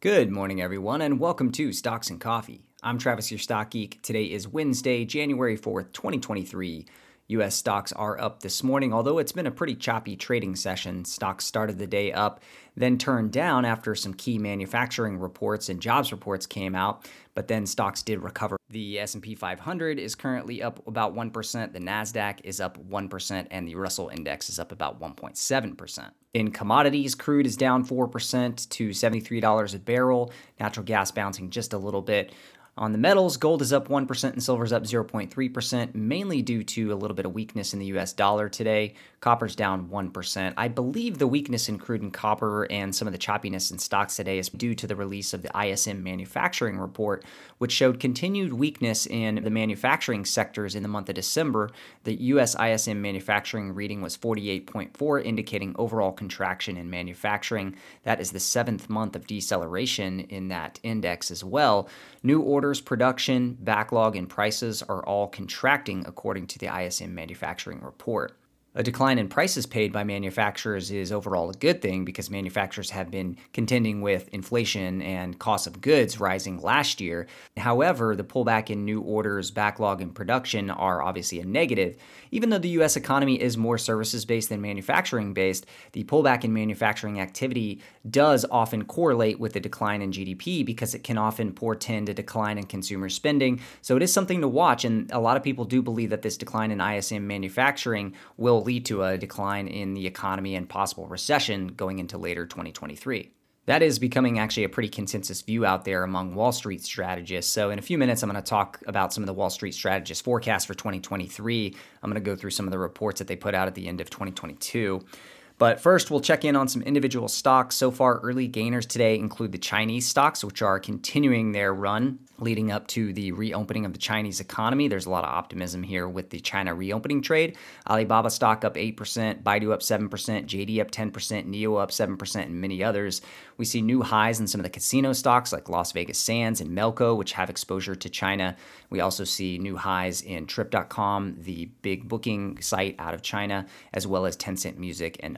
Good morning, everyone, and welcome to Stocks and Coffee. I'm Travis, your stock geek. Today is Wednesday, January 4th, 2023. U.S. stocks are up this morning, although it's been a pretty choppy trading session. Stocks started the day up, then turned down after some key manufacturing reports and jobs reports came out, but then stocks did recover. The S&P 500 is currently up about 1%, the Nasdaq is up 1%, and the Russell index is up about 1.7%. In commodities, crude is down 4% to $73 a barrel, natural gas bouncing just a little bit. On the metals, gold is up 1% and silver is up 0.3%, mainly due to a little bit of weakness in the US dollar today. Copper's down 1%. I believe the weakness in crude and copper and some of the choppiness in stocks today is due to the release of the ISM manufacturing report, which showed continued weakness in the manufacturing sectors in the month of December. The US ISM manufacturing reading was 48.4, indicating overall contraction in manufacturing. That is the seventh month of deceleration in that index as well. New orders orders, production, backlog, and prices are all contracting according to the ISM manufacturing report. A decline in prices paid by manufacturers is overall a good thing because manufacturers have been contending with inflation and cost of goods rising last year. However, the pullback in new orders, backlog, and production are obviously a negative. Even though the US economy is more services based than manufacturing based, the pullback in manufacturing activity does often correlate with the decline in GDP because it can often portend a decline in consumer spending. So it is something to watch, and a lot of people do believe that this decline in ISM manufacturing will lead to a decline in the economy and possible recession going into later 2023. That is becoming actually a pretty consensus view out there among Wall Street strategists. So, in a few minutes, I'm going to talk about some of the Wall Street strategists' forecasts for 2023. I'm going to go through some of the reports that they put out at the end of 2022. But first, we'll check in on some individual stocks. So far, early gainers today include the Chinese stocks, which are continuing their run leading up to the reopening of the Chinese economy. There's a lot of optimism here with the China reopening trade. Alibaba stock up 8%, Baidu up 7%, JD up 10%, NIO up 7%, and many others. We see new highs in some of the casino stocks like Las Vegas Sands and Melco, which have exposure to China. We also see new highs in Trip.com, the big booking site out of China, as well as Tencent Music and.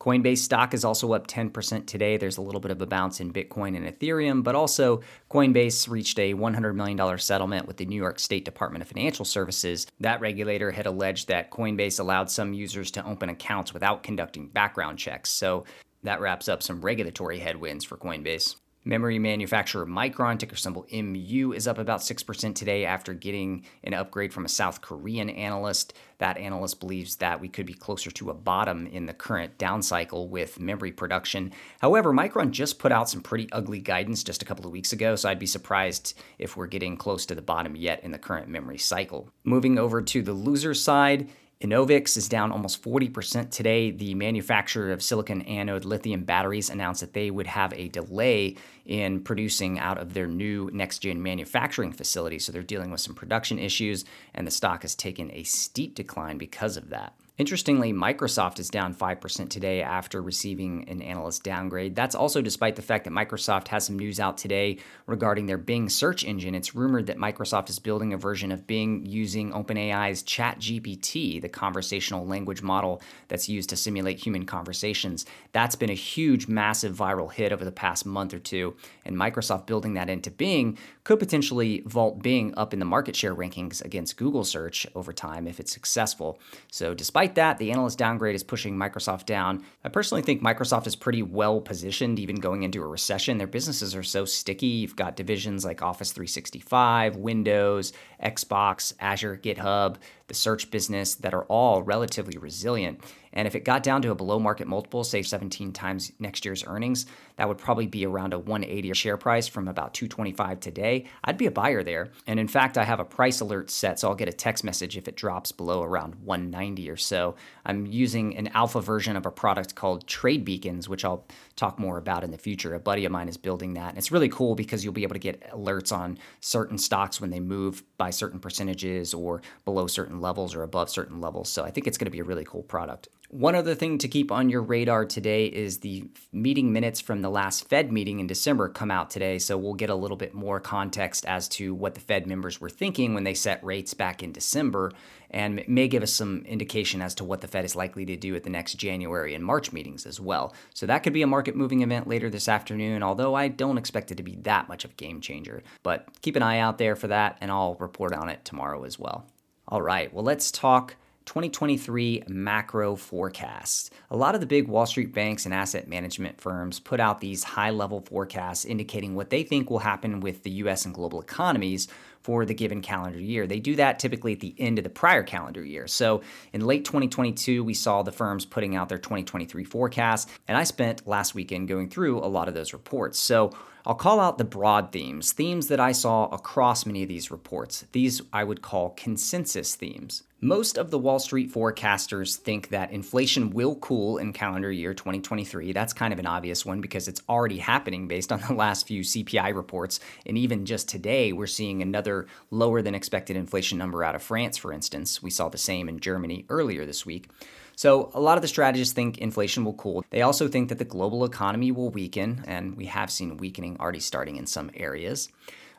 Coinbase stock is also up 10% today. There's a little bit of a bounce in Bitcoin and Ethereum, but also Coinbase reached a $100 million settlement with the New York State Department of Financial Services. That regulator had alleged that Coinbase allowed some users to open accounts without conducting background checks. So that wraps up some regulatory headwinds for Coinbase. Memory manufacturer Micron, ticker symbol MU, is up about 6% today after getting an upgrade from a South Korean analyst. That analyst believes that we could be closer to a bottom in the current down cycle with memory production. However, Micron just put out some pretty ugly guidance just a couple of weeks ago, so I'd be surprised if we're getting close to the bottom yet in the current memory cycle. Moving over to the loser side, Enovix is down almost 40% today. The manufacturer of silicon anode lithium batteries announced that they would have a delay in producing out of their new next gen manufacturing facility. So they're dealing with some production issues, and the stock has taken a steep decline because of that. Interestingly, Microsoft is down 5% today after receiving an analyst downgrade. That's also despite the fact that Microsoft has some news out today regarding their Bing search engine. It's rumored that Microsoft is building a version of Bing using OpenAI's ChatGPT, the conversational language model that's used to simulate human conversations. That's been a huge, massive viral hit over the past month or two, and Microsoft building that into Bing could potentially vault Bing up in the market share rankings against Google search over time if it's successful. So, despite Despite that, the analyst downgrade is pushing Microsoft down. I personally think Microsoft is pretty well positioned even going into a recession. Their businesses are so sticky. You've got divisions like Office 365, Windows, Xbox, Azure, GitHub, the search business that are all relatively resilient. And if it got down to a below market multiple, say 17 times next year's earnings, that would probably be around a 180 share price from about 225 today. I'd be a buyer there. And in fact, I have a price alert set, so I'll get a text message if it drops below around 190 or so. I'm using an alpha version of a product called Trade Beacons, which I'll talk more about in the future. A buddy of mine is building that. And it's really cool because you'll be able to get alerts on certain stocks when they move by certain percentages or below certain levels or above certain levels. So I think it's going to be a really cool product. One other thing to keep on your radar today is the meeting minutes from the last Fed meeting in December come out today. So we'll get a little bit more context as to what the Fed members were thinking when they set rates back in December and may give us some indication as to what the Fed is likely to do at the next January and March meetings as well. So that could be a market moving event later this afternoon, although I don't expect it to be that much of a game changer. But keep an eye out there for that, and I'll report on it tomorrow as well. All right, well, let's talk 2023 macro forecasts. A lot of the big Wall Street banks and asset management firms put out these high level forecasts indicating what they think will happen with the US and global economies for the given calendar year. They do that typically at the end of the prior calendar year. So in late 2022, we saw the firms putting out their 2023 forecasts, and I spent last weekend going through a lot of those reports. So I'll call out the broad themes, themes that I saw across many of these reports. These I would call consensus themes. Most of the Wall Street forecasters think that inflation will cool in calendar year 2023. That's kind of an obvious one because it's already happening based on the last few CPI reports. And even just today, we're seeing another lower than expected inflation number out of France, for instance. We saw the same in Germany earlier this week. So, a lot of the strategists think inflation will cool. They also think that the global economy will weaken, and we have seen weakening already starting in some areas.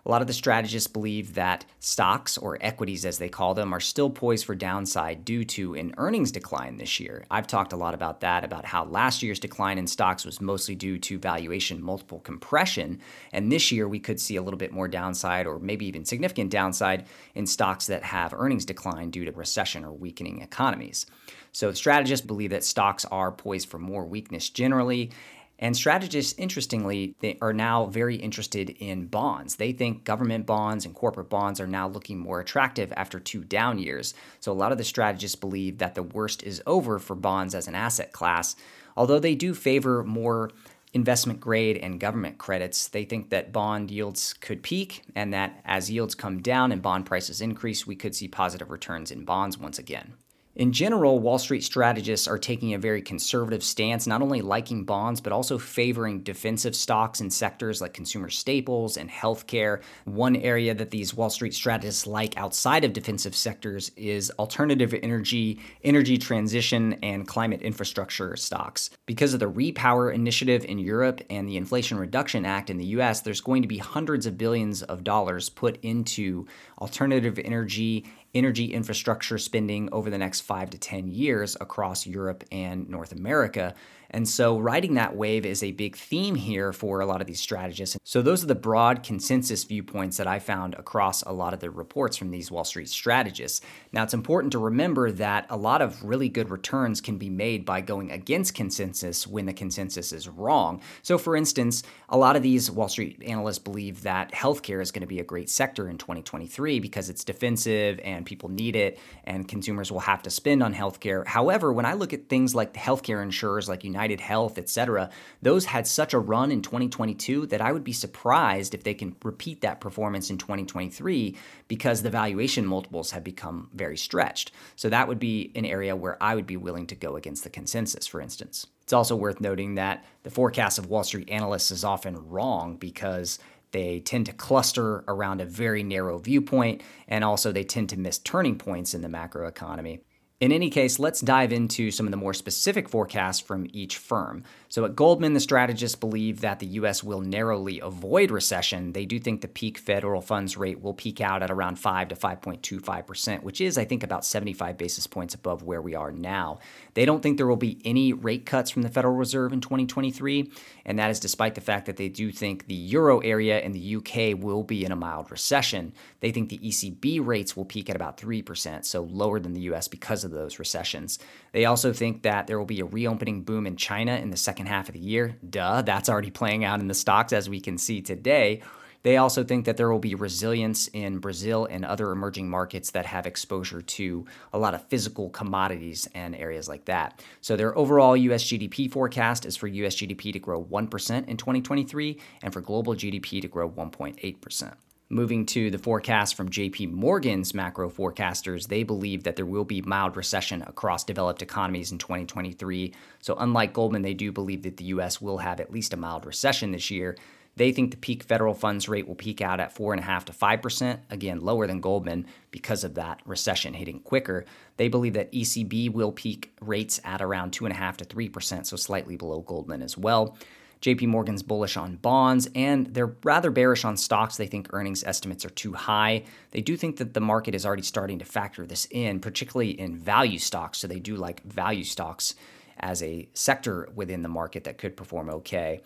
A lot of the strategists believe that stocks, or equities as they call them, are still poised for downside due to an earnings decline this year. I've talked a lot about that, about how last year's decline in stocks was mostly due to valuation multiple compression. And this year we could see a little bit more downside, or maybe even significant downside, in stocks that have earnings decline due to recession or weakening economies. So strategists believe that stocks are poised for more weakness generally, and strategists, interestingly, they are now very interested in bonds. They think government bonds and corporate bonds are now looking more attractive after two down years. So a lot of the strategists believe that the worst is over for bonds as an asset class. Although they do favor more investment grade and government credits, they think that bond yields could peak and that as yields come down and bond prices increase, we could see positive returns in bonds once again. In general, Wall Street strategists are taking a very conservative stance, not only liking bonds, but also favoring defensive stocks in sectors like consumer staples and healthcare. One area that these Wall Street strategists like outside of defensive sectors is alternative energy, energy transition, and climate infrastructure stocks. Because of the Repower Initiative in Europe and the Inflation Reduction Act in the US, there's going to be hundreds of billions of dollars put into alternative energy energy infrastructure spending over the next five to 10 years across Europe and North America. And so, riding that wave is a big theme here for a lot of these strategists. So, those are the broad consensus viewpoints that I found across a lot of the reports from these Wall Street strategists. Now, it's important to remember that a lot of really good returns can be made by going against consensus when the consensus is wrong. So, for instance, a lot of these Wall Street analysts believe that healthcare is going to be a great sector in 2023 because it's defensive and people need it and consumers will have to spend on healthcare. However, when I look at things like the healthcare insurers like United Health, etc., those had such a run in 2022 that I would be surprised if they can repeat that performance in 2023 because the valuation multiples have become very stretched. So that would be an area where I would be willing to go against the consensus, for instance. It's also worth noting that the forecast of Wall Street analysts is often wrong because they tend to cluster around a very narrow viewpoint, and also they tend to miss turning points in the macroeconomy. In any case, let's dive into some of the more specific forecasts from each firm. So at Goldman, the strategists believe that the U.S. will narrowly avoid recession. They do think the peak federal funds rate will peak out at around 5 to 5.25%, which is, I think, about 75 basis points above where we are now. They don't think there will be any rate cuts from the Federal Reserve in 2023, and that is despite the fact that they do think the euro area and the UK will be in a mild recession. They think the ECB rates will peak at about 3%, so lower than the U.S. because of those recessions. They also think that there will be a reopening boom in China in the second half of the year. Duh, that's already playing out in the stocks as we can see today. They also think that there will be resilience in Brazil and other emerging markets that have exposure to a lot of physical commodities and areas like that. So, their overall US GDP forecast is for US GDP to grow 1% in 2023 and for global GDP to grow 1.8%. Moving to the forecast from JP Morgan's macro forecasters, they believe that there will be mild recession across developed economies in 2023. So, unlike Goldman, they do believe that the US will have at least a mild recession this year. They think the peak federal funds rate will peak out at 4.5 to 5%, again, lower than Goldman because of that recession hitting quicker. They believe that ECB will peak rates at around 2.5 to 3%, so slightly below Goldman as well. JP Morgan's bullish on bonds, and they're rather bearish on stocks. They think earnings estimates are too high. They do think that the market is already starting to factor this in, particularly in value stocks. So they do like value stocks as a sector within the market that could perform okay.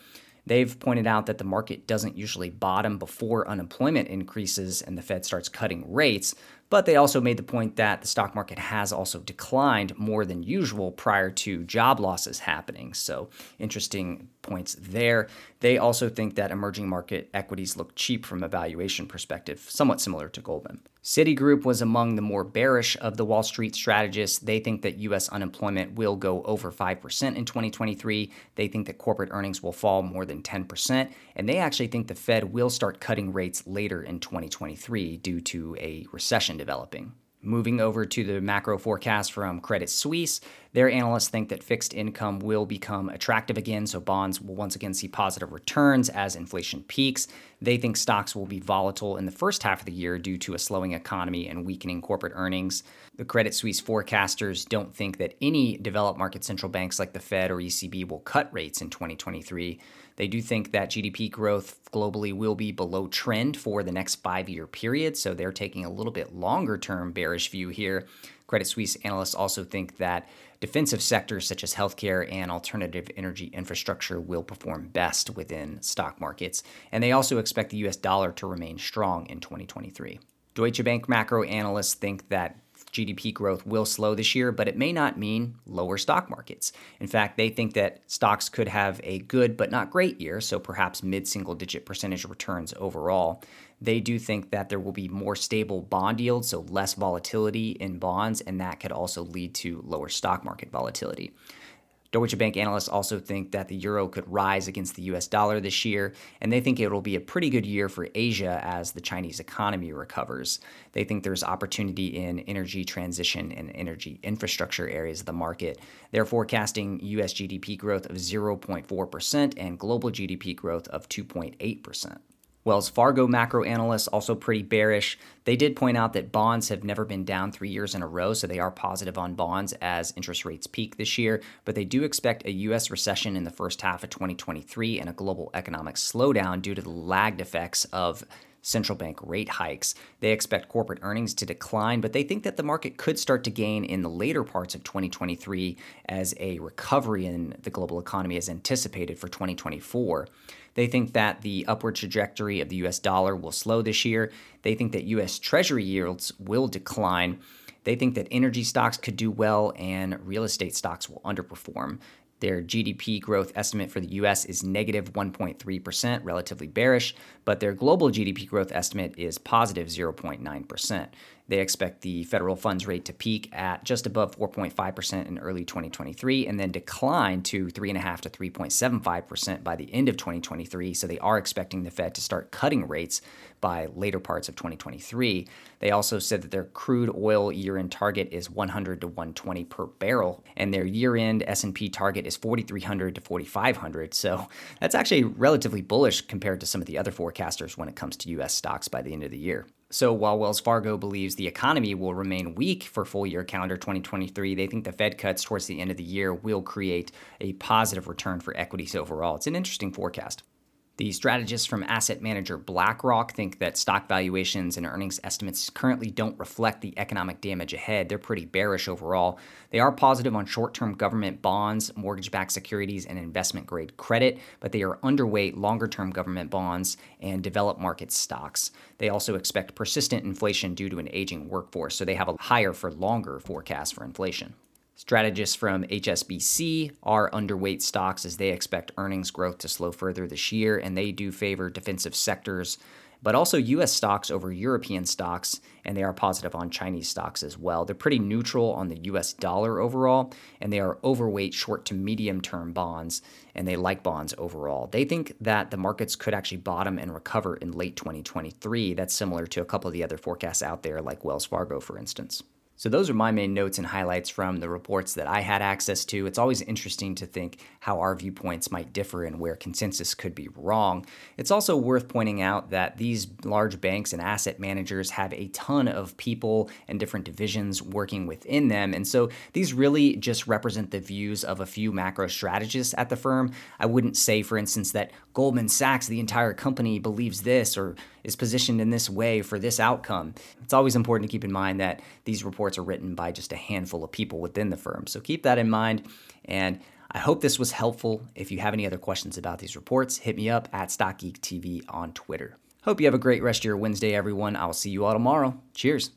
They've pointed out that the market doesn't usually bottom before unemployment increases and the Fed starts cutting rates, but they also made the point that the stock market has also declined more than usual prior to job losses happening. So, interesting points there. They also think that emerging market equities look cheap from a valuation perspective, somewhat similar to Goldman. Citigroup was among the more bearish of the Wall Street strategists. They think that U.S. unemployment will go over 5% in 2023. They think that corporate earnings will fall more than 10%. And they actually think the Fed will start cutting rates later in 2023 due to a recession developing. Moving over to the macro forecast from Credit Suisse, their analysts think that fixed income will become attractive again, so bonds will once again see positive returns as inflation peaks. They think stocks will be volatile in the first half of the year due to a slowing economy and weakening corporate earnings. The Credit Suisse forecasters don't think that any developed market central banks like the Fed or ECB will cut rates in 2023. They do think that GDP growth globally will be below trend for the next five year period, so they're taking a little bit longer term bearish view here. Credit Suisse analysts also think that defensive sectors such as healthcare and alternative energy infrastructure will perform best within stock markets. And they also expect the US dollar to remain strong in 2023. Deutsche Bank macro analysts think that GDP growth will slow this year, but it may not mean lower stock markets. In fact, they think that stocks could have a good but not great year, so perhaps mid single digit percentage returns overall. They do think that there will be more stable bond yields, so less volatility in bonds, and that could also lead to lower stock market volatility. Deutsche Bank analysts also think that the euro could rise against the US dollar this year, and they think it will be a pretty good year for Asia as the Chinese economy recovers. They think there's opportunity in energy transition and energy infrastructure areas of the market. They're forecasting US GDP growth of 0.4% and global GDP growth of 2.8%. Wells Fargo macro analysts also pretty bearish. They did point out that bonds have never been down three years in a row, so they are positive on bonds as interest rates peak this year. But they do expect a U.S. recession in the first half of 2023 and a global economic slowdown due to the lagged effects of central bank rate hikes. They expect corporate earnings to decline, but they think that the market could start to gain in the later parts of 2023 as a recovery in the global economy is anticipated for 2024. They think that the upward trajectory of the US dollar will slow this year. They think that US Treasury yields will decline. They think that energy stocks could do well and real estate stocks will underperform. Their GDP growth estimate for the US is negative 1.3%, relatively bearish, but their global GDP growth estimate is positive 0.9%. They expect the federal funds rate to peak at just above 4.5% in early 2023 and then decline to 3.5 to 3.75% by the end of 2023. So they are expecting the Fed to start cutting rates by later parts of 2023. They also said that their crude oil year-end target is 100 to 120 per barrel, and their year-end S&P target is 4,300 to 4,500. So that's actually relatively bullish compared to some of the other forecasters when it comes to U.S. stocks by the end of the year. So while Wells Fargo believes the economy will remain weak for full year calendar 2023, they think the Fed cuts towards the end of the year will create a positive return for equities overall. It's an interesting forecast. The strategists from asset manager BlackRock think that stock valuations and earnings estimates currently don't reflect the economic damage ahead. They're pretty bearish overall. They are positive on short term government bonds, mortgage backed securities, and investment grade credit, but they are underweight longer term government bonds and developed market stocks. They also expect persistent inflation due to an aging workforce, so they have a higher for longer forecast for inflation. Strategists from HSBC are underweight stocks as they expect earnings growth to slow further this year, and they do favor defensive sectors, but also US stocks over European stocks, and they are positive on Chinese stocks as well. They're pretty neutral on the US dollar overall, and they are overweight short to medium term bonds, and they like bonds overall. They think that the markets could actually bottom and recover in late 2023. That's similar to a couple of the other forecasts out there, like Wells Fargo, for instance. So, those are my main notes and highlights from the reports that I had access to. It's always interesting to think how our viewpoints might differ and where consensus could be wrong. It's also worth pointing out that these large banks and asset managers have a ton of people and different divisions working within them. And so, these really just represent the views of a few macro strategists at the firm. I wouldn't say, for instance, that Goldman Sachs, the entire company, believes this or is positioned in this way for this outcome. It's always important to keep in mind that these reports are written by just a handful of people within the firm. So keep that in mind. And I hope this was helpful. If you have any other questions about these reports, hit me up at StockGeekTV on Twitter. Hope you have a great rest of your Wednesday, everyone. I'll see you all tomorrow. Cheers.